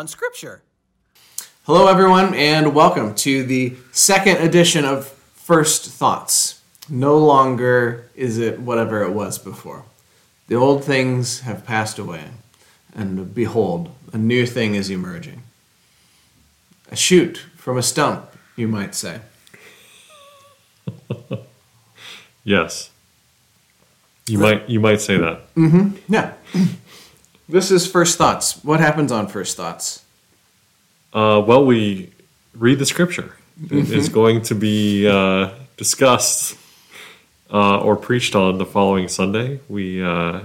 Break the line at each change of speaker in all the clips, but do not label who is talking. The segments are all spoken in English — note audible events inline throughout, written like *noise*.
on Scripture.
Hello, everyone, and welcome to the second edition of First Thoughts. No longer is it whatever it was before. The old things have passed away, and behold, a new thing is emerging. A shoot from a stump, you might say. *laughs*
Yes. You might you might say that. Mm-hmm.
Yeah. This is First Thoughts. What happens on First Thoughts?
Uh, well, we read the scripture. *laughs* It is going to be uh, discussed uh, or preached on the following Sunday. We uh,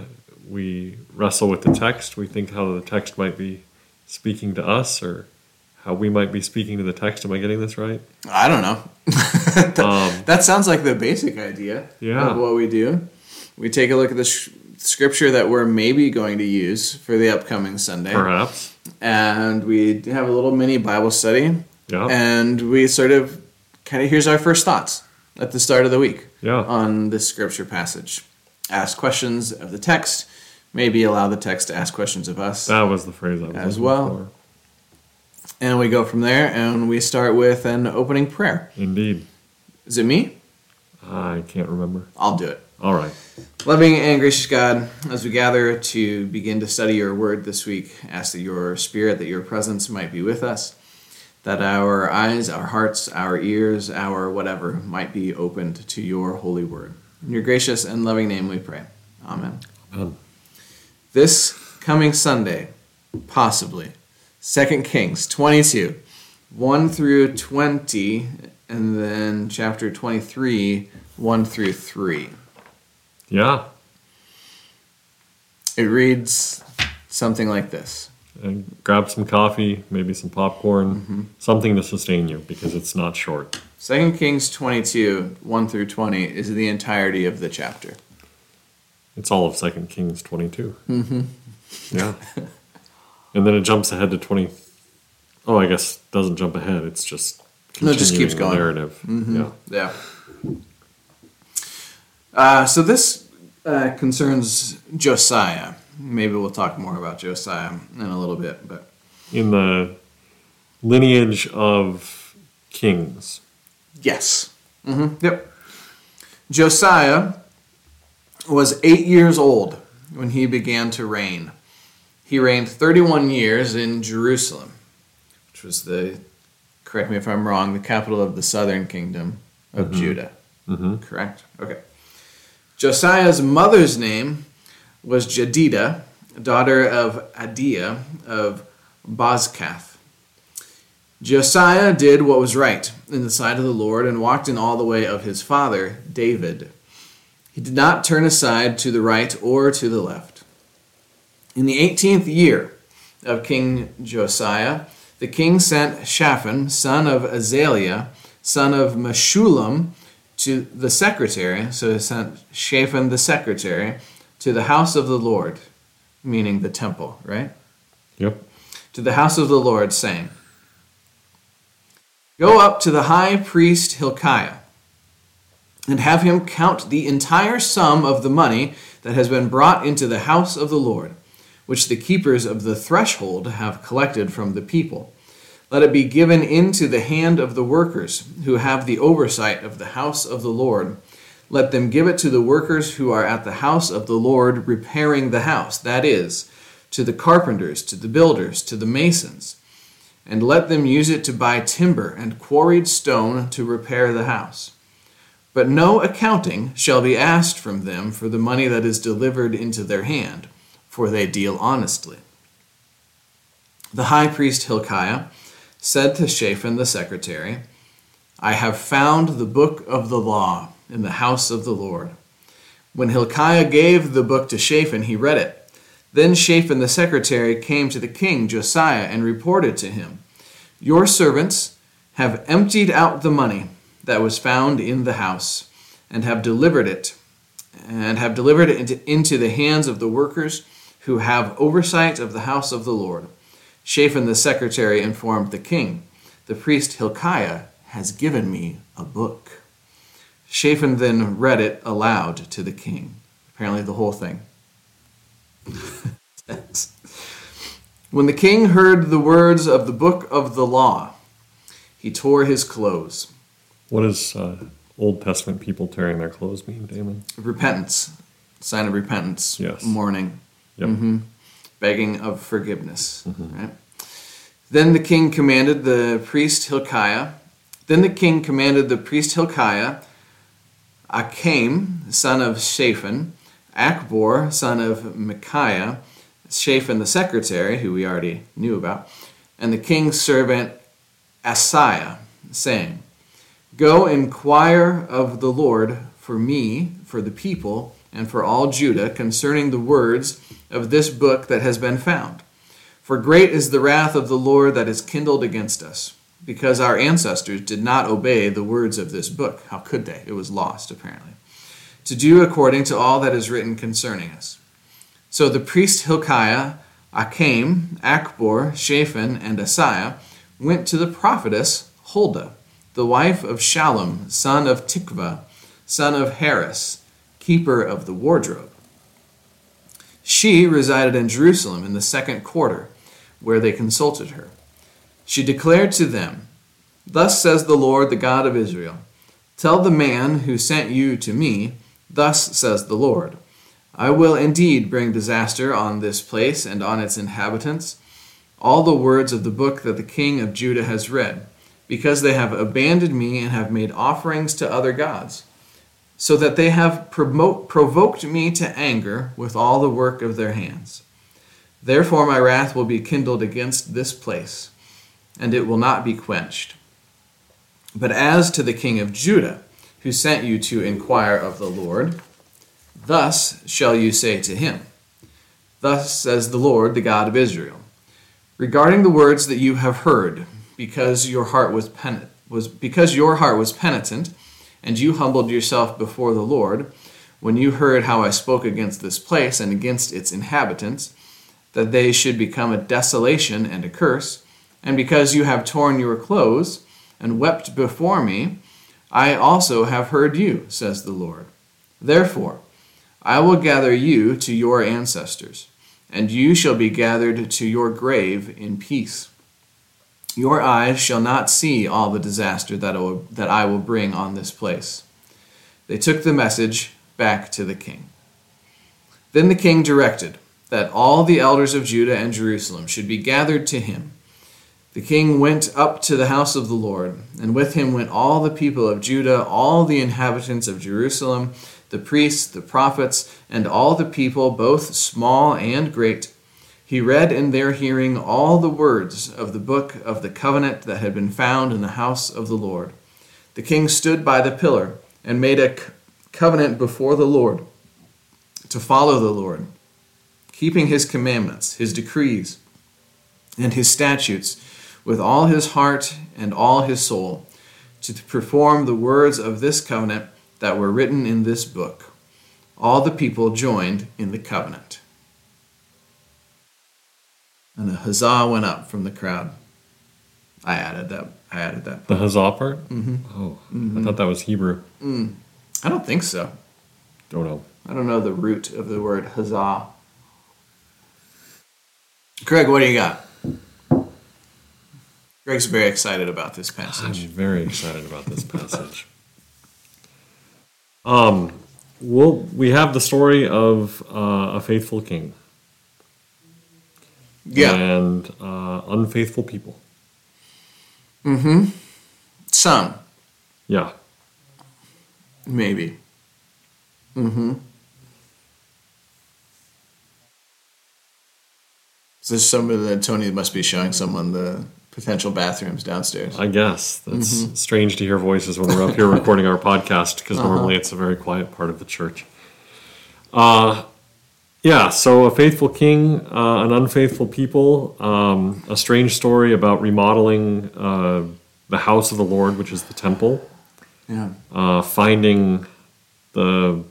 we wrestle with the text. We think how the text might be speaking to us, or how we might be speaking to the text. Am I getting this right?
I don't know. *laughs*
Um,
That sounds like the basic idea
Yeah.
of what we do. We take a look at the sh- scripture that we're maybe going to use for the upcoming Sunday.
perhaps.
And we have a little mini Bible study.
Yeah.
And we sort of kind of here's our first thoughts at the start of the week
Yeah.
on this scripture passage. Ask questions of the text, maybe allow the text to ask questions of us.
That was the phrase I was
As well.
for.
And we go from there and we start with an opening prayer.
Indeed.
Is it me?
I can't remember.
I'll do it.
All right.
Loving and gracious God, as we gather to begin to study your word this week, ask that your spirit, that your presence might be with us, that our eyes, our hearts, our ears, our whatever might be opened to your holy word. In your gracious and loving name we pray. Amen.
Amen.
This coming Sunday, possibly, 2 Kings 22, 1 through 20, and then chapter 23, 1 through 3.
Yeah.
It reads something like this.
and grab some coffee, maybe some popcorn,
Mm-hmm.
something to sustain you because it's not short.
2 Kings 22, 1 through 20 is the entirety of the chapter.
It's all of Second Kings 22. Mm-hmm. Yeah. and then it jumps ahead to 20. Oh, I guess it doesn't jump ahead. It's just
No, it just keeps going. Mm-hmm.
narrative. Yeah.
Yeah. Uh, so this uh, concerns Josiah. Maybe we'll talk more about Josiah in a little bit, but
In the lineage of kings.
yes. hmm Yep. Josiah was eight years old when he began to reign. He reigned 31 years in Jerusalem, which was the, correct me if I'm wrong, the capital of the southern kingdom of Judah.
Mm-hmm.
Correct? Okay. Josiah's mother's name was Jedidah, daughter of Adaiah of Bozkath. Josiah did what was right in the sight of the Lord and walked in all the way of his father, David. He did not turn aside to the right or to the left. In the 18th year of King Josiah, the king sent Shaphan, son of Azaliah, son of Meshullam, to the secretary, so he sent Shaphan the secretary, to the house of the Lord, meaning the temple, right?
Yep.
To the house of the Lord, saying, Go up to the high priest Hilkiah, and have him count the entire sum of the money that has been brought into the house of the Lord, which the keepers of the threshold have collected from the people. Let it be given into the hand of the workers who have the oversight of the house of the Lord. Let them give it to the workers who are at the house of the Lord repairing the house, that is, to the carpenters, to the builders, to the masons. And let them use it to buy timber and quarried stone to repair the house. But no accounting shall be asked from them for the money that is delivered into their hand, for they deal honestly. The high priest Hilkiah said to Shaphan the secretary, I have found the book of the law in the house of the Lord. When Hilkiah gave the book to Shaphan, he read it. Then Shaphan the secretary came to the king Josiah and reported to him, Your servants have emptied out the money that was found in the house, and have delivered it, and have delivered it into, into the hands of the workers who have oversight of the house of the Lord. Shaphan the secretary informed the king, The priest Hilkiah has given me a book. Shaphan then read it aloud to the king. Apparently, the whole thing. *laughs* When the king heard the words of the book of the law, he tore his clothes.
What does uh, Old Testament people tearing their clothes mean, Damen?
Repentance, sign of repentance,
Yes.
mourning,
Yep.
Begging of forgiveness. Mm-hmm. Right? Then the king commanded the priest Hilkiah. Then the king commanded the priest Hilkiah, Ahikam, son of Shaphan, Achbor, son of Micaiah, Shaphan the secretary, who we already knew about, and the king's servant Asaiah, saying, Go inquire of the Lord for me, for the people, and for all Judah concerning the words of this book that has been found. For great is the wrath of the Lord that is kindled against us, because our ancestors did not obey the words of this book. How could they? It was lost, apparently. To do according to all that is written concerning us. So the priest Hilkiah, Ahikam, Achbor, Shaphan, and Asaiah went to the prophetess Huldah, the wife of Shallum, son of Tikvah, son of Harhas, keeper of the wardrobe. She resided in Jerusalem in the second quarter, where they consulted her. She declared to them, Thus says the Lord, the God of Israel Tell the man who sent you to me, Thus says the Lord I will indeed bring disaster on this place and on its inhabitants, all the words of the book that the king of Judah has read, because they have abandoned me and have made offerings to other gods so that they have promo- provoked me to anger with all the work of their hands. Therefore, my wrath will be kindled against this place, and it will not be quenched. But as to the king of Judah, who sent you to inquire of the Lord, thus shall you say to him, Thus says the Lord, the God of Israel, regarding the words that you have heard, because your heart was was because your heart was penitent and you humbled yourself before the Lord, when you heard how I spoke against this place and against its inhabitants, that they should become a desolation and a curse, and because you have torn your clothes and wept before me, I also have heard you, says the Lord. Therefore, I will gather you to your ancestors, and you shall be gathered to your grave in peace. Your eyes shall not see all the disaster that I, will, that I will bring on this place. They took the message back to the king. Then the king directed that all the elders of Judah and Jerusalem should be gathered to him. The king went up to the house of the Lord, and with him went all the people of Judah, all the inhabitants of Jerusalem, the priests, the prophets, and all the people, both small and great. He read in their hearing all the words of the book of the covenant that had been found in the house of the Lord. The king stood by the pillar and made a covenant before the Lord to follow the Lord, keeping his commandments, his decrees, and his statutes with all his heart and all his soul, to perform the words of this covenant that were written in this book. All the people joined in the covenant. And a huzzah went up from the crowd. I added that. I added that.
The huzzah part? Mm-hmm. Oh, I thought that was Hebrew.
I don't think so.
Don't know.
I don't know the root of the word huzzah. Greg, what do you got? Greg's very excited about this
I'm
passage.
very excited about this passage. *laughs* Um, well, we have the story of uh, a faithful king
Yeah,
and uh, unfaithful people. Mhm.
Some
Yeah,
maybe. Mm-hmm. So there's somebody that Tony must be showing someone the potential bathrooms downstairs.
I guess that's strange to hear voices when we're up here recording our podcast because normally it's a very quiet part of the church. Uh, yeah, so a faithful king, uh, an unfaithful people, um, a strange story about remodeling uh, the house of the Lord, which is the temple,
Yeah.
uh, finding the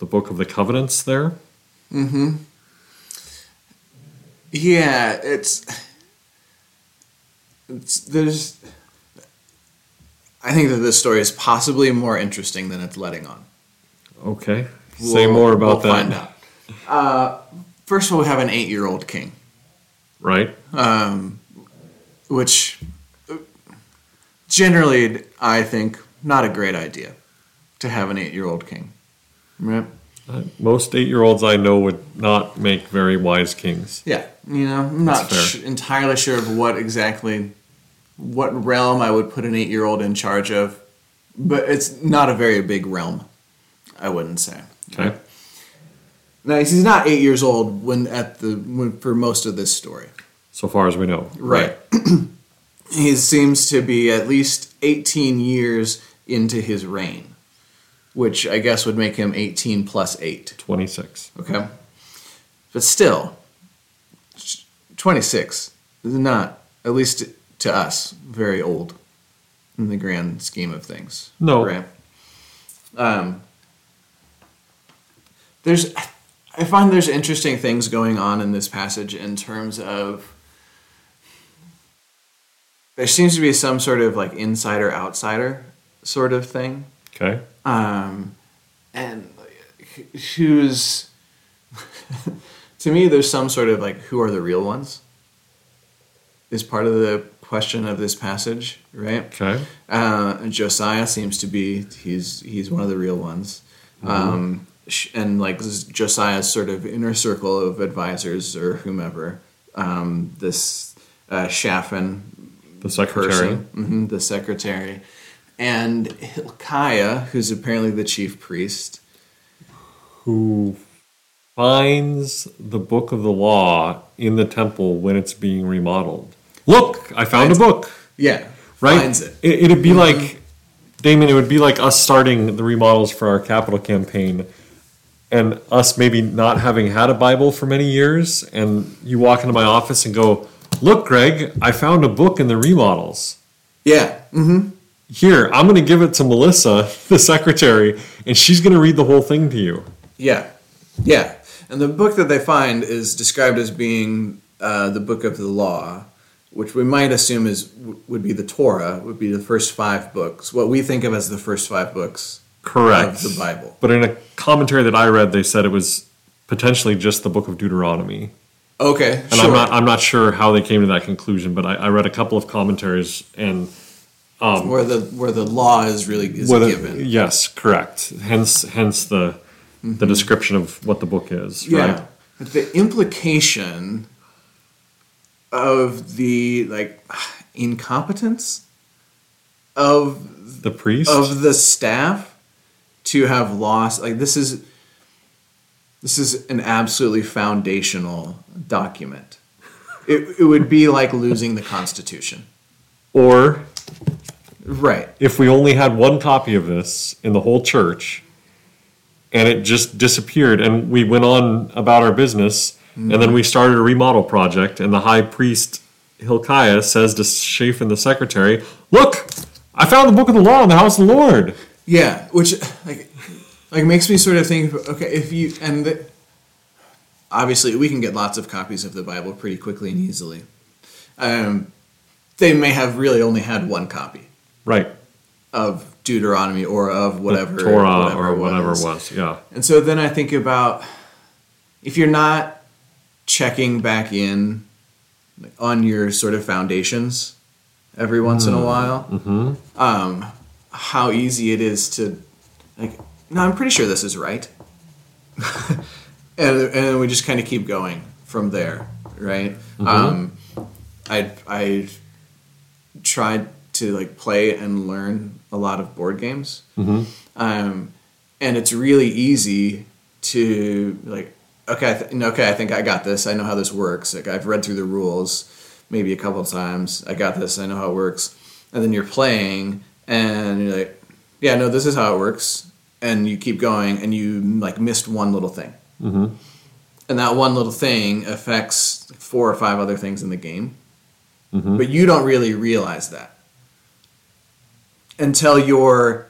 the book of the covenants there. Mm-hmm.
Yeah, it's it's there's I think that this story is possibly more interesting than it's letting on.
Okay, say
We'll-
more about
we'll
that.
Uh, first of all, we have an eight-year-old king.
right?
which uh, generally I think not a great idea to have an eight-year-old king. Right?
Uh, Most eight year olds I know would not make very wise kings.
Yeah, you know, I'm not sh- entirely sure of what exactly, what realm I would put an eight-year-old in charge of, but it's not a very big realm. I wouldn't say.
Okay.
Now he's not eight years old when at the when, for most of this story.
So far as we know.
Right. *clears throat* he seems to be at least 18 years into his reign, which I guess would make him 18 plus 8.
26.
Okay. But still, 26 is not, at least to us, very old in the grand scheme of things.
No.
Right. Um, there's, I find there's interesting things going on in this passage in terms of there seems to be some sort of like insider outsider sort of thing
Okay.
um, and who's *laughs* to me there's some sort of like who are the real ones is part of the question of this passage right
Okay.
uh, josiah seems to be he's he's one of the real ones um, sh- and like josiah's sort of inner circle of advisors or whomever um, this uh, Shaphan
The secretary.
hmm the secretary, and Hilkiah, who's apparently the chief priest.
Who finds the book of the law in the temple when it's being remodeled. Look, I found a book.
Yeah,
Right?
finds it.
it would be like, Damen, it would be like us starting the remodels for our capital campaign and us maybe not having had a Bible for many years. And you walk into my office and go, Look, Greg, I found a book in the remodels.
Yeah, mm,
Here, I'm going to give it to Melissa, *laughs* the secretary, and she's going to read the whole thing to you.
yeah, yeah. And the book that they find is described as being uh, the book of the law, which we might assume is would be the Torah, would be the first five books. What we think of as the first five books
Correct.
of the Bible.
But in a commentary that I read, they said it was potentially just the book of Deuteronomy.
Okay,
And
sure.
I'm not I'm not sure how they came to that conclusion, but I, I read a couple of commentaries and um,
where the where the law is really is
whether
given.
yes, correct. Hence hence the the mm-hmm. description of what the book is.
Yeah.
Right?
The implication of the like incompetence of
The priest.
of the staff to have lost like this is this is an absolutely foundational document. It, it would be like losing the Constitution.
or
Right.
if we only had one copy of this in the whole church and it just disappeared and we went on about our business and then we started a remodel project and the high priest Hilkiah says to Shaphan the secretary, "Look, I found the book of the law in the house of the Lord."
Yeah, which like like makes me sort of think. Okay, if you and the, obviously we can get lots of copies of the Bible pretty quickly and easily. Um, they may have really only had one copy
Right.
of Deuteronomy or of whatever
the Torah
whatever
or whatever
was.
it was. Yeah.
And so then I think about if you're not checking back in on your sort of foundations every once in a while, um, how easy it is to like. No, I'm pretty sure this is right, *laughs* and and we just kind of keep going from there, right? Um, I I tried to like play and learn a lot of board games, um, and it's really easy to like okay I th- okay I think I got this. I know how this works. Like I've read through the rules maybe a couple of times. I got this. I know how it works. And then you're playing and you're like yeah no this is how it works. And you keep going and you like missed one little thing.
Mm-hmm.
and that one little thing affects four or five other things in the game.
Mhm.
but you don't really realize that until you're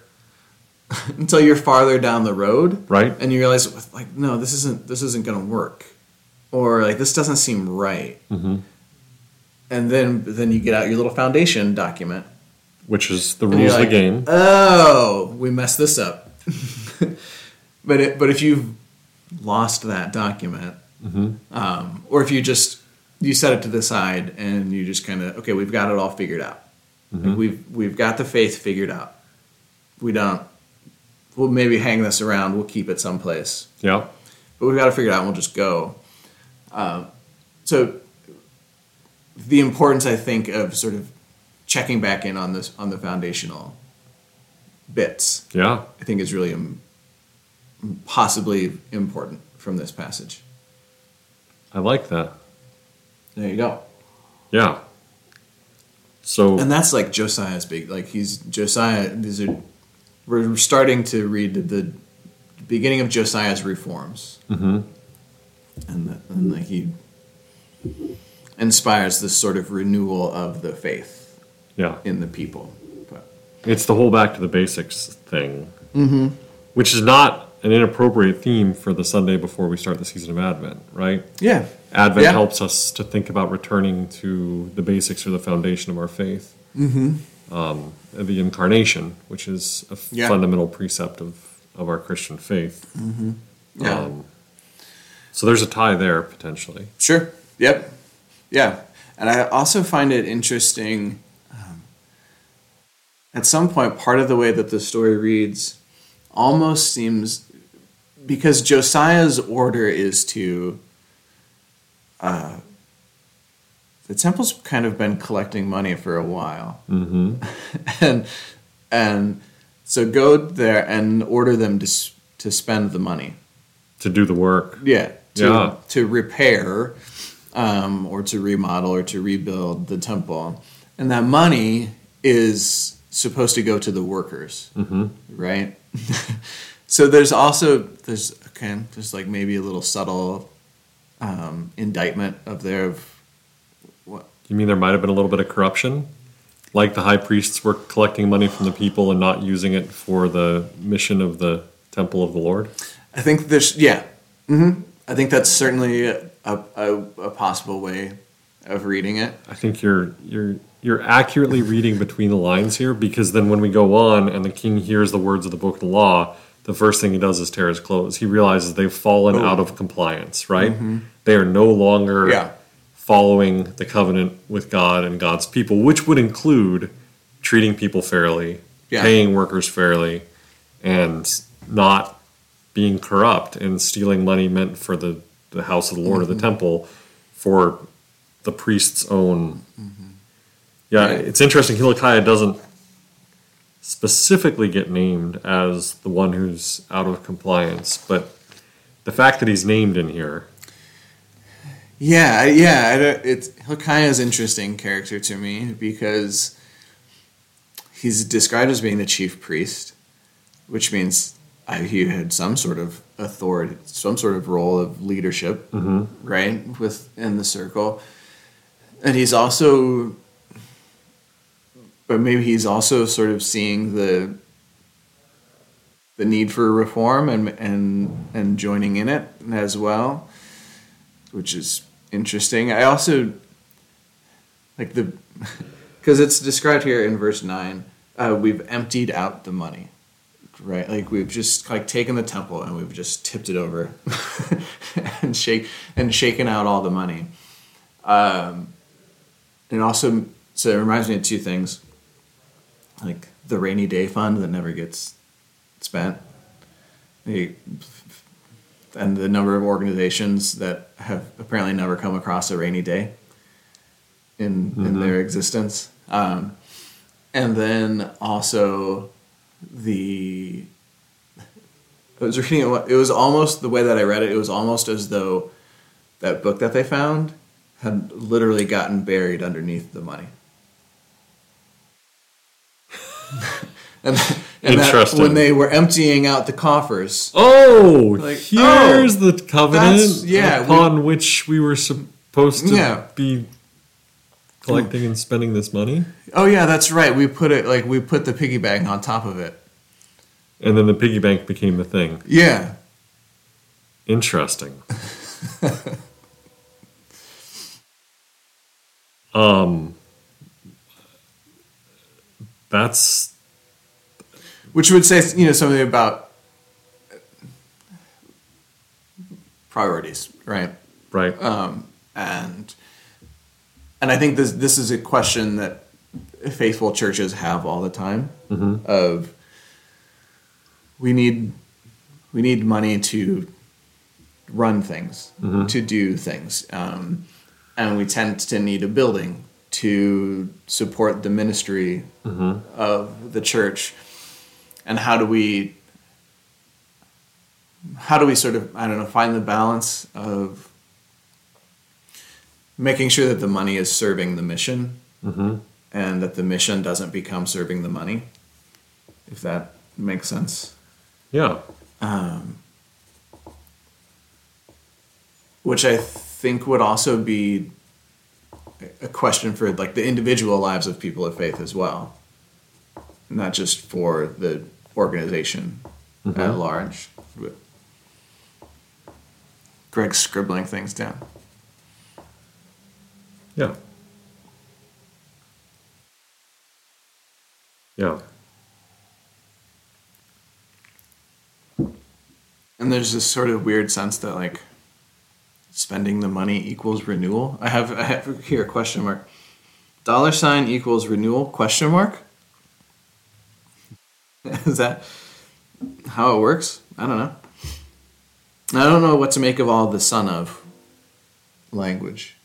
*laughs* until you're farther down the road.
Right.
and you realize like no this isn't this isn't going to work. Or like this doesn't seem right.
Hmm
and then then you get out your little foundation document
Which is the rules
you're
of the game.
oh we messed this up *laughs* but it, but if you've lost that document
hmm
um, or if you just you set it to the side and you just kind of okay, we've got it all figured out. Like we've we've got the faith figured out. We don't. We'll maybe hang this around. We'll keep it someplace,
Yeah.
but we've got to figure it out. and We'll just go. Um, so the importance, I think, of sort of checking back in on this on the foundational bits,
Yeah.
I think, is really um, possibly important from this passage.
I like that.
There you go.
Yeah. So
And that's like Josiah's big. Like he's Josiah. These are we're starting to read the, the beginning of Josiah's reforms,
Mhm.
and the, and like he inspires this sort of renewal of the faith
yeah,
in the people. But
it's the whole back to the basics thing, mm-hmm. which is not an inappropriate theme for the Sunday before we start the season of Advent, right?
yeah,
Advent
Yeah.
helps us to think about returning to the basics or the foundation of our faith. Mm-hmm. Um, the incarnation, which is a
Yeah.
fundamental precept of, of our Christian faith.
yeah,
Um, so there's a tie there potentially.
sure, yep, yeah. And I also find it interesting. At some point, part of the way that the story reads almost seems because Josiah's order is to. Uh, the temple's kind of been collecting money for a while,
hmm *laughs*
and and so go there and order them to to spend the money.
To do the work.
Yeah, to
Yeah.
to repair, um, or to remodel or to rebuild the temple, and that money is supposed to go to the workers,
hmm
right? *laughs* so there's also there's okay, there's like maybe a little subtle um, indictment of there of what
You mean there might have been a little bit of corruption? Like the high priests were collecting money from the people and not using it for the mission of the temple of the Lord?
I think there's yeah, hmm I think that's certainly a, a, a possible way of reading it.
I think you're you're you're accurately reading between the lines here because then when we go on and the king hears the words of the book of the law, the first thing he does is tear his clothes. He realizes they've fallen
Oh.
out of compliance, right? Mm-hmm. They are no longer
Yeah.
following the covenant with God and God's people, which would include treating people fairly,
Yeah.
paying workers fairly, and not being corrupt and stealing money meant for the, the house of the Lord or the mm-hmm. temple for the priest's own. Mm-hmm.
Yeah,
it's interesting. Hilkiah doesn't specifically get named as the one who's out of compliance, but the fact that he's named in here,
Yeah, yeah. It's Hilkiah's interesting character to me because he's described as being the chief priest, which means uh, he had some sort of authority, some sort of role of leadership, mm-hmm. right, within the circle, and he's also, but maybe he's also sort of seeing the the need for reform and and and joining in it as well which is interesting. I also like the *laughs* because it's described here in verse nine. Uh, we've emptied out the money, right? Like we've just like taken the temple and we've just tipped it over *laughs* and shake and shaken out all the money. Um, and also, so it reminds me of two things, like the rainy day fund that never gets spent. And the number of organizations that have apparently never come across a rainy day in in their existence. Um, and then also the I was reading it. It was almost the way that I read it. It was almost as though that book that they found had literally gotten buried underneath the money. And, *laughs* and that when they were emptying out the coffers,
Oh,
Like,
here's
oh,
the covenant
yeah,
upon which we were supposed to
Yeah.
be collecting and spending this money.
Oh yeah, that's right. We put it like we put the piggy bank on top of it.
And then the piggy bank became the thing.
Yeah.
Interesting. *laughs* um, that's
Which would say you know something about priorities, right?
right.
Um, and and I think this this is a question that faithful churches have all the time of we need we need money to run things to do things. Um, and we tend to need a building to support the ministry of the church and how do we how do we sort of i don't know find the balance of making sure that the money is serving the mission mm-hmm. and that the mission doesn't become serving the money if that makes sense?
Yeah.
Um, which i think would also be a question for like the individual lives of people of faith as well not just for the organization at mm-hmm. large greg's scribbling things down
Yeah. Yeah.
And there's this sort of weird sense that like spending the money equals renewal. I have I have here a question mark. Dollar sign equals renewal question mark? *laughs* Is that how it works? I don't know. I don't know what to make of all the son of language.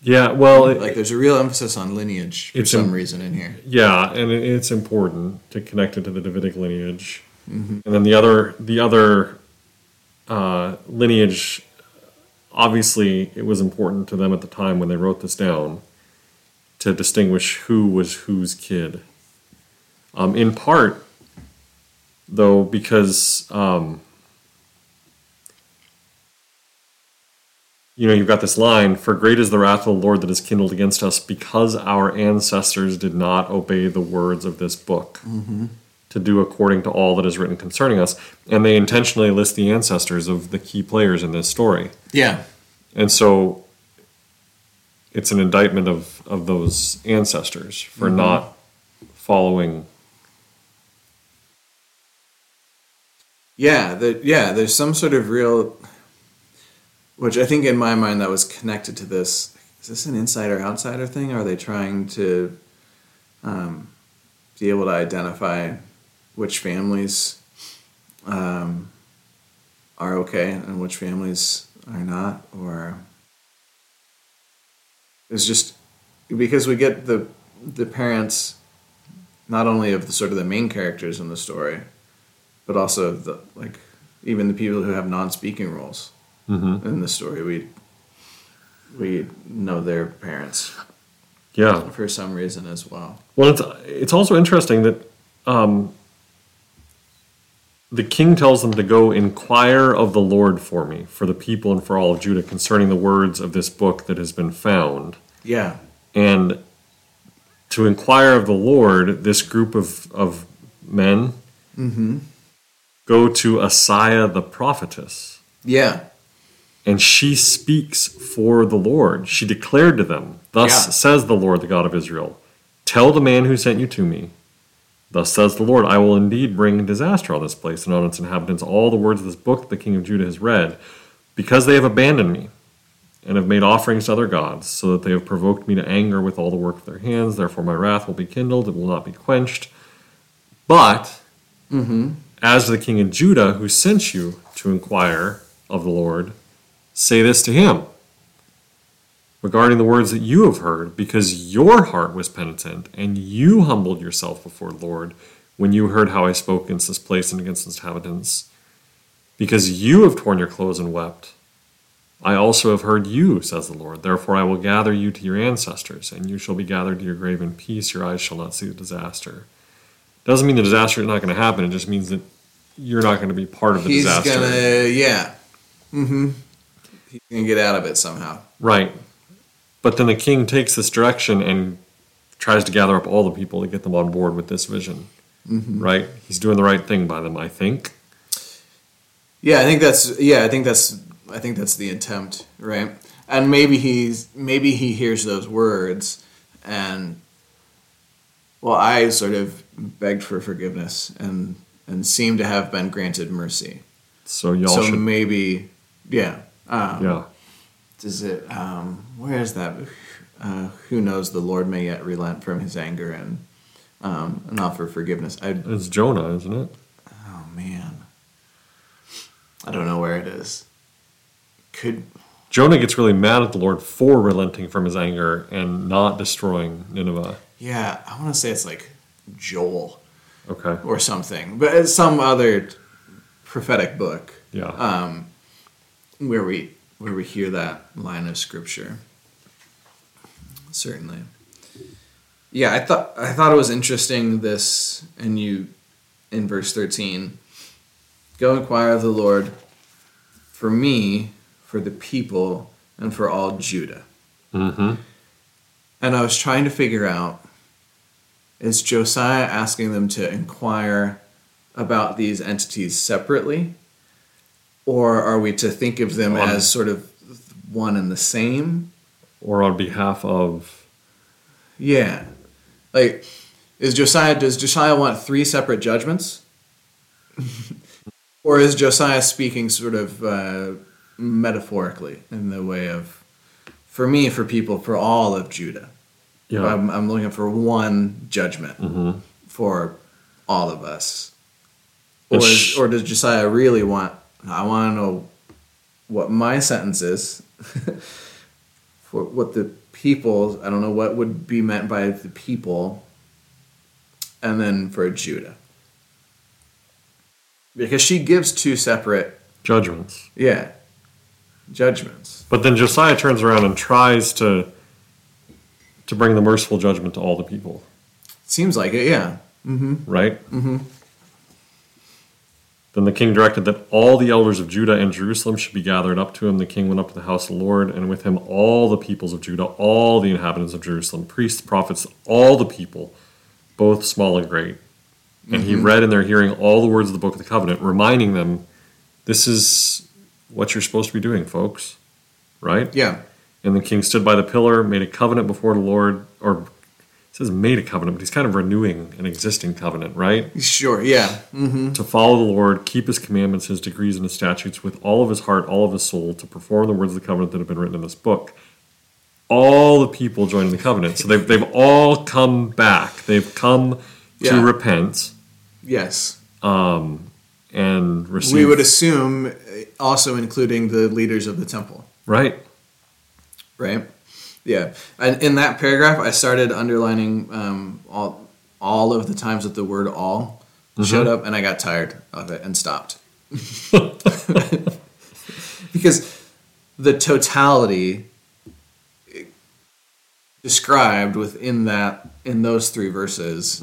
Yeah. Well, it-
Like there's a real emphasis on lineage for some
im-
reason in here.
Yeah, and it- it's important to connect it to the Davidic lineage, and then the other the other uh, lineage. Obviously, it was important to them at the time when they wrote this down to distinguish who was whose kid. Um, in part, though, because um, you know, you've got this line, for great is the wrath of the Lord that is kindled against us because our ancestors did not obey the words of this book to do according to all that is written concerning us. And they intentionally list the ancestors of the key players in this story.
Yeah.
And so it's an indictment of, of those ancestors for not following.
Yeah, yeah, there's some sort of real, which I think in my mind that was connected to this. Is this an insider outsider thing? Are they trying to um, be able to identify which families um, are okay and which families are not? Or it's just because we get the the parents not only of the sort of the main characters in the story but also the like even the people who have non-speaking roles in the story we we know their parents
Yeah.
for some reason as well
Well, it's it's also interesting that um, the king tells them to go inquire of the Lord for me, for the people and for all of Judah, concerning the words of this book that has been found.
yeah
And to inquire of the Lord, this group of, of men go to Asaiah the prophetess,
yeah
and she speaks for the Lord. She declared to them, Thus
Yeah.
says the Lord, the God of Israel, Tell the man who sent you to me, Thus says the Lord, I will indeed bring disaster on this place and on its inhabitants all the words of this book that the king of Judah has read, because they have abandoned me and have made offerings to other gods, so that they have provoked me to anger with all the work of their hands. Therefore, my wrath will be kindled, it will not be quenched. But mm-hmm. As the king of Judah who sent you to inquire of the Lord, say this to him regarding the words that you have heard, because your heart was penitent and you humbled yourself before the Lord when you heard how I spoke against this place and against its inhabitants. Because you have torn your clothes and wept. I also have heard you, says the Lord. Therefore I will gather you to your ancestors, and you shall be gathered to your grave in peace. Your eyes shall not see the disaster. Doesn't mean the disaster is not going to happen. It just means that you're not going to be part of the
he's
disaster.
gonna yeah mm-hmm he's gonna get out of it somehow
Right. But then the king takes this direction and tries to gather up all the people to get them on board with this vision. Right? He's doing the right thing by them, I think.
Yeah, I think that's yeah, I think that's I think that's the attempt, right? And maybe he's maybe he hears those words and well, I sort of begged for forgiveness and and seem to have been granted mercy.
So y'all
so
should.
maybe yeah. Um,
yeah.
Does it um where is that? uh, who knows, the Lord may yet relent from his anger and, um, and offer forgiveness. I,
It's Jonah, isn't it?
oh man, I don't know where it is. Could
Jonah gets really mad at the Lord for relenting from his anger and not destroying Nineveh.
yeah, I want to say it's like Joel
Okay.
or something, but it's some other prophetic book.
Yeah.
um, where we where we hear that line of scripture. Certainly. Yeah, I thought I thought it was interesting this and you in verse 13 go inquire of the Lord for me, for the people, and for all Judah.
mm-hmm.
And I was trying to figure out is Josiah asking them to inquire about these entities separately? Or are we to think of them
On-
as sort of one and the same?
Or on behalf of.
Yeah. Like, is Josiah, does Josiah want three separate judgments? *laughs* or is Josiah speaking sort of uh, metaphorically in the way of, for me, for people, for all of Judah?
Yeah.
I'm, I'm looking for one judgment
Mhm.
for all of us. Or, is, or does Josiah really want, I want to know what my sentence is *laughs* for what the people, I don't know what would be meant by the people, and then for Judah. Because she gives two separate,
Judgments.
yeah, judgments.
But then Josiah turns around and tries to to bring the merciful judgment to all the people,
Seems like it, yeah.
right? Mm-hmm. Then the king directed that all the elders of Judah and Jerusalem should be gathered up to him. The king went up to the house of the Lord, and with him all the peoples of Judah, all the inhabitants of Jerusalem, priests, prophets, all the people, both small and great. And he read in their hearing all the words of the book of the covenant, reminding them, this is what you're supposed to be doing, folks. Right?
Yeah.
And the king stood by the pillar, made a covenant before the Lord, or it says made a covenant, but he's kind of renewing an existing covenant, right?
Sure, yeah.
To follow the Lord, keep his commandments, his decrees, and his statutes with all of his heart, all of his soul, to perform the words of the covenant that have been written in this book. All the people joined the covenant. So they've, they've all come back. They've come
Yeah.
to repent
Yes.
and receive.
We would assume uh, also including the leaders of the temple,
right?
Right? Yeah. And in that paragraph, I started underlining um, all all of the times that the word "all" showed up, and I got tired of it and stopped *laughs* because the totality described within that in those three verses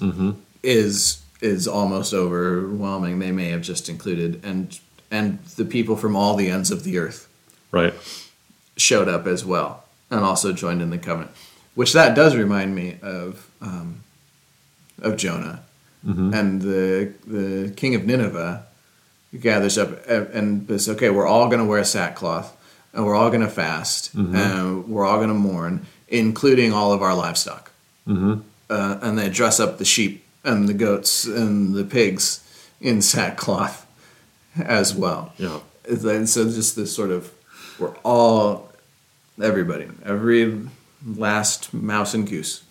is is almost overwhelming. They may have just included and and the people from all the ends of the earth
Right.
showed up as well and also joined in the covenant. Which that does remind me of um, of Jonah and the the king of Nineveh gathers up and- and says, "Okay, we're all going to wear sackcloth and we're all going to fast and we're all going to mourn, including all of our livestock."
Mm-hmm.
Uh, and they dress up the sheep and the goats and the pigs in sackcloth as well.
Yeah.
And so just this sort of we're all everybody, every last mouse and goose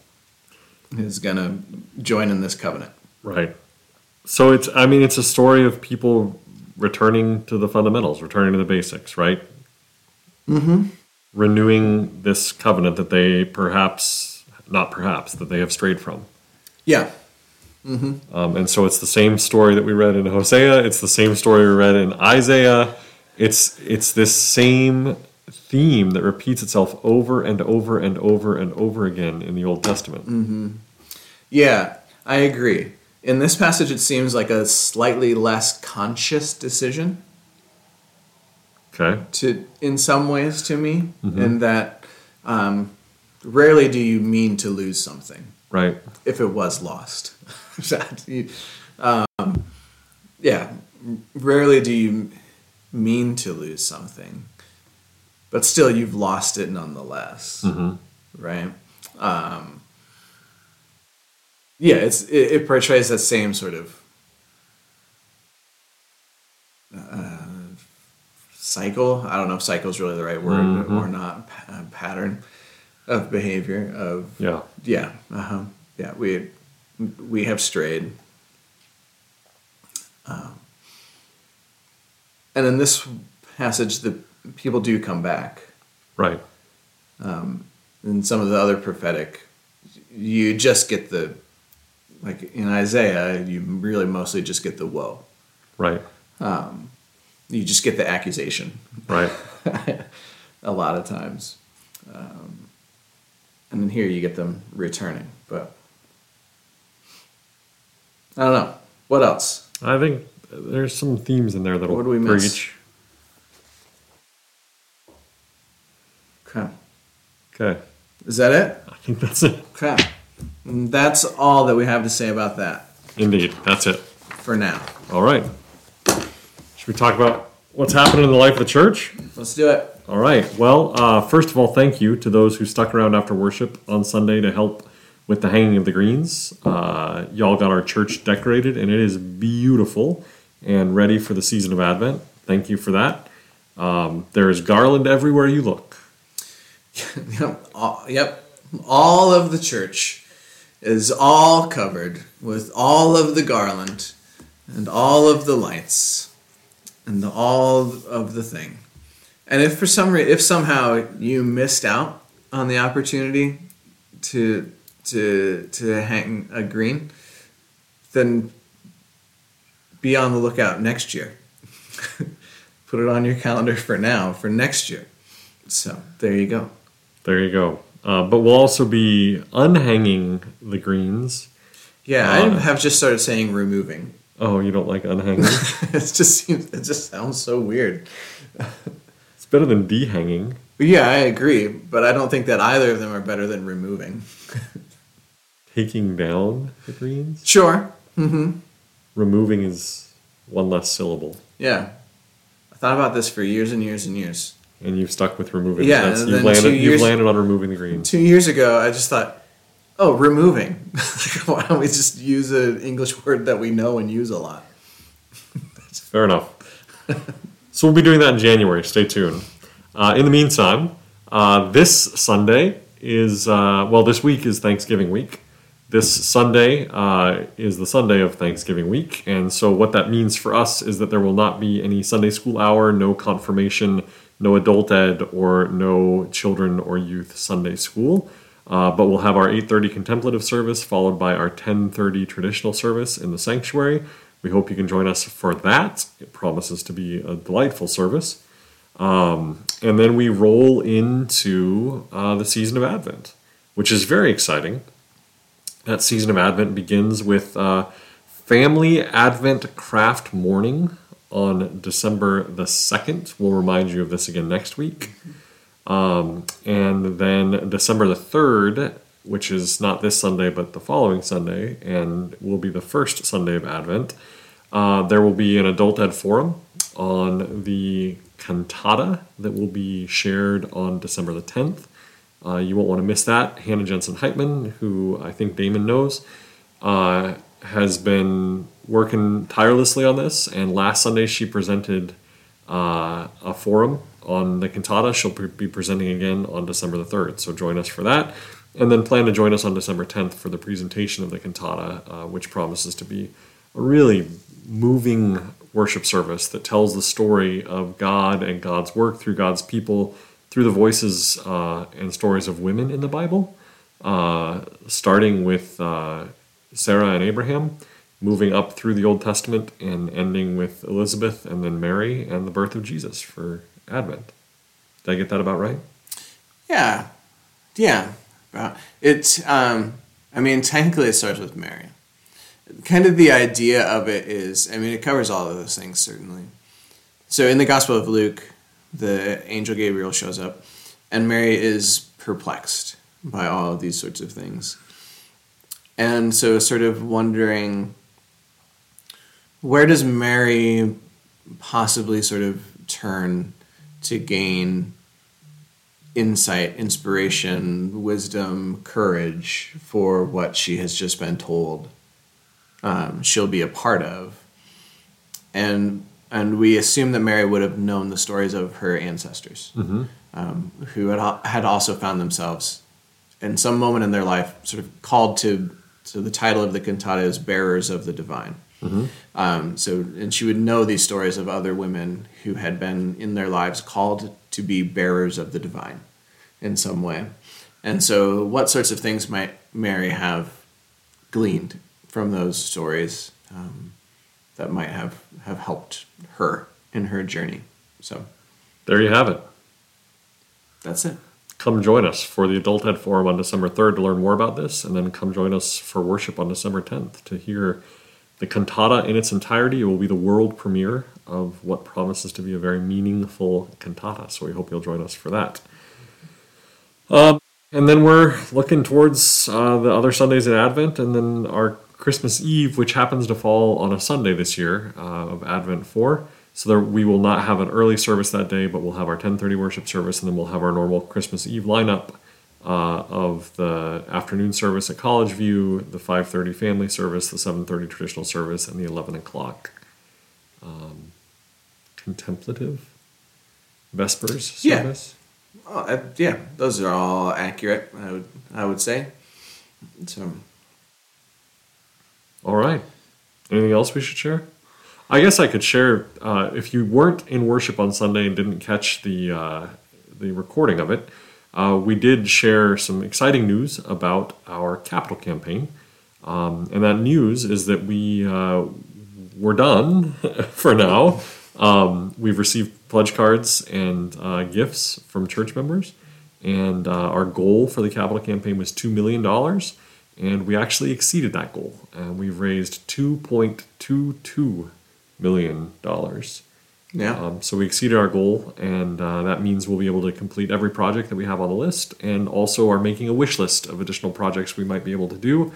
is gonna join in this covenant.
Right. So it's I mean it's a story of people returning to the fundamentals, returning to the basics, right? Mm-hmm. Renewing this covenant that they perhaps not perhaps that they have strayed from.
Yeah.
Um, and so it's the same story that we read in Hosea. It's the same story we read in Isaiah. It's it's this same theme that repeats itself over and over and over and over again in the Old Testament.
Yeah, I agree. In this passage it seems like a slightly less conscious decision
Okay.
to in some ways to me, in that um, rarely do you mean to lose something.
Right.
if it was lost. *laughs* Um, yeah, rarely do you mean to lose something, but still you've lost it nonetheless, right? Um, yeah, it's it, it portrays that same sort of uh, cycle. I don't know if cycle is really the right word or not. uh, pattern of behavior of
Yeah.
yeah uh-huh yeah we we have strayed um, and in this passage the people do come back
Right.
Um, and some of the other prophetic you just get the like in isaiah you really mostly just get the woe
Right.
Um, you just get the accusation
Right. *laughs*
a lot of times um, and then here you get them returning but i don't know what else
I think there's some themes in there that'll
What do we miss? Okay
Okay.
is that it
I think that's it.
okay that's all that we have to say about that
Indeed. That's it.
for now
All right. Should we talk about what's happening in the life of the church?
let's do it
All right. Well, uh, first of all, thank you to those who stuck around after worship on Sunday to help with the hanging of the greens. Uh, y'all got our church decorated, and it is beautiful and ready for the season of Advent. Thank you for that. Um, there is garland everywhere you look. *laughs*
Yep, all, yep. All of the church is all covered with all of the garland and all of the lights and all of the thing. And if for some reason, if somehow you missed out on the opportunity to to to hang a green, then be on the lookout next year. *laughs* Put it on your calendar for now for next year. So there you go.
There you go. Uh, but we'll also be unhanging the greens.
Yeah,
Uh,
I have just started saying removing.
Oh, you don't like unhanging? *laughs*
it just seems it just sounds so weird. *laughs*
it's better than dehanging.
Yeah, I agree, but I don't think that either of them are better than removing. *laughs*
Taking down the greens.
Sure.
Removing is one less syllable.
Yeah. I thought about this for years and years and years.
And you've stuck with removing.
Yeah,
That's, you've, landed,
two
you've landed on removing the greens.
Two years ago, I just thought, oh, removing. *laughs* Why don't we just use an English word that we know and use a lot? *laughs*
Fair enough. so we'll be doing that in January. Stay tuned. Uh, in the meantime, uh, this Sunday is uh, well, this week is Thanksgiving week. This Sunday uh, is the Sunday of Thanksgiving week, and so what that means for us is that there will not be any Sunday school hour, no confirmation, no adult ed, or no children or youth Sunday school. Uh, but we'll have our 8:30 contemplative service followed by our 10:30 traditional service in the sanctuary. We hope you can join us for that. It promises to be a delightful service. Um, and then we roll into uh, the season of Advent, which is very exciting. That season of Advent begins with uh, Family Advent Craft Morning on December the 2nd. We'll remind you of this again next week. Um, and then December the 3rd, which is not this Sunday but the following Sunday, and will be the first Sunday of Advent, uh, there will be an adult ed forum on the cantata that will be shared on December the 10th. Uh, you won't want to miss that. Hannah Jensen Heitman, who I think Damen knows, uh, has been working tirelessly on this, and last Sunday she presented uh, a forum on the cantata. She'll be presenting again on December the 3rd, so join us for that. And then plan to join us on December 10th for the presentation of the cantata, uh, which promises to be a really moving worship service that tells the story of God and God's work through God's people through the voices uh, and stories of women in the Bible, uh, starting with uh, Sarah and Abraham, moving up through the Old Testament and ending with Elizabeth and then Mary and the birth of Jesus for Advent. Did I get that about right?
Yeah, yeah. It's. Um, I mean, technically, it starts with Mary. Kind of the idea of it is. I mean, it covers all of those things certainly. So in the Gospel of Luke, the angel Gabriel shows up, and Mary is perplexed by all of these sorts of things, and so sort of wondering where does Mary possibly sort of turn to gain insight, inspiration, wisdom, courage for what she has just been told um, she'll be a part of. And and we assume that Mary would have known the stories of her ancestors, um, who had had also found themselves in some moment in their life, sort of called to. So the title of the cantata is "Bearers of the Divine." Um, so, and she would know these stories of other women who had been in their lives called to be bearers of the divine in some way. And so, what sorts of things might Mary have gleaned from those stories um, that might have, have helped her in her journey? So,
There you have it.
that's it.
Come join us for the Adult Ed Forum on December 3rd to learn more about this, and then come join us for worship on December 10th to hear the cantata in its entirety. Will be the world premiere of what promises to be a very meaningful cantata, so we hope you'll join us for that. Um, and then we're looking towards uh, the other Sundays in Advent, and then our Christmas Eve, which happens to fall on a Sunday this year uh, of Advent 4. So there, we will not have an early service that day, but we'll have our 10:30 worship service, and then we'll have our normal Christmas Eve lineup uh, of the afternoon service at College View, the 5:30 family service, the 7:30 traditional service, and the 11 o'clock um, contemplative Vespers
Yeah.
service.
Oh, uh, yeah, those are all accurate. I would I would say. So
All right. Anything else we should share? I guess I could share. Uh, if you weren't in worship on Sunday and didn't catch the uh, the recording of it, uh, we did share some exciting news about our capital campaign, um, and that news is that we uh, we're done *laughs* for now. Um, we've received pledge cards and uh, gifts from church members, and uh, our goal for the capital campaign was two million dollars, and we actually exceeded that goal, and we've raised two point two two million dollars.
Yeah,
Um, so we exceeded our goal, and uh, that means we'll be able to complete every project that we have on the list, and also are making a wish list of additional projects we might be able to do,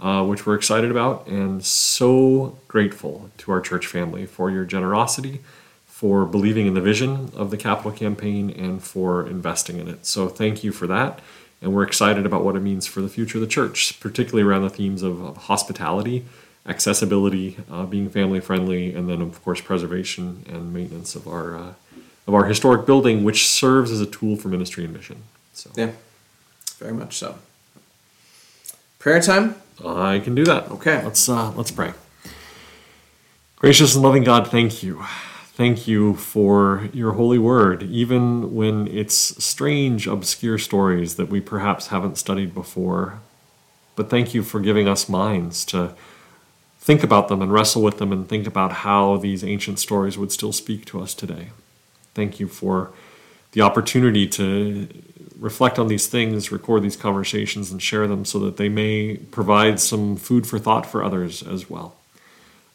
uh, which we're excited about, and so grateful to our church family for your generosity, for believing in the vision of the capital campaign, and for investing in it. So thank you for that, and we're excited about what it means for the future of the church, particularly around the themes of, of hospitality accessibility, uh, being family friendly, and then of course preservation and maintenance of our uh, of our historic building, which serves as a tool for ministry and mission. So
yeah, very much so. Prayer time.
I can do that.
Okay.
let's uh, let's pray. Gracious and loving God, thank you. Thank you for your holy word, even when it's strange, obscure stories that we perhaps haven't studied before. But thank you for giving us minds to think about them and wrestle with them and think about how these ancient stories would still speak to us today. Thank you for the opportunity to reflect on these things, record these conversations, and share them so that they may provide some food for thought for others as well.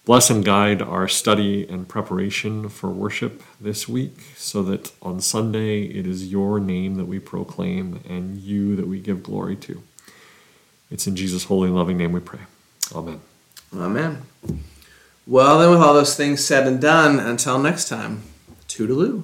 Bless and guide our study and preparation for worship this week so that on Sunday it is your name that we proclaim and you that we give glory to. It's in Jesus' holy and loving name we pray. Amen.
Amen. Well, then, with all those things said and done, until next time, toodaloo.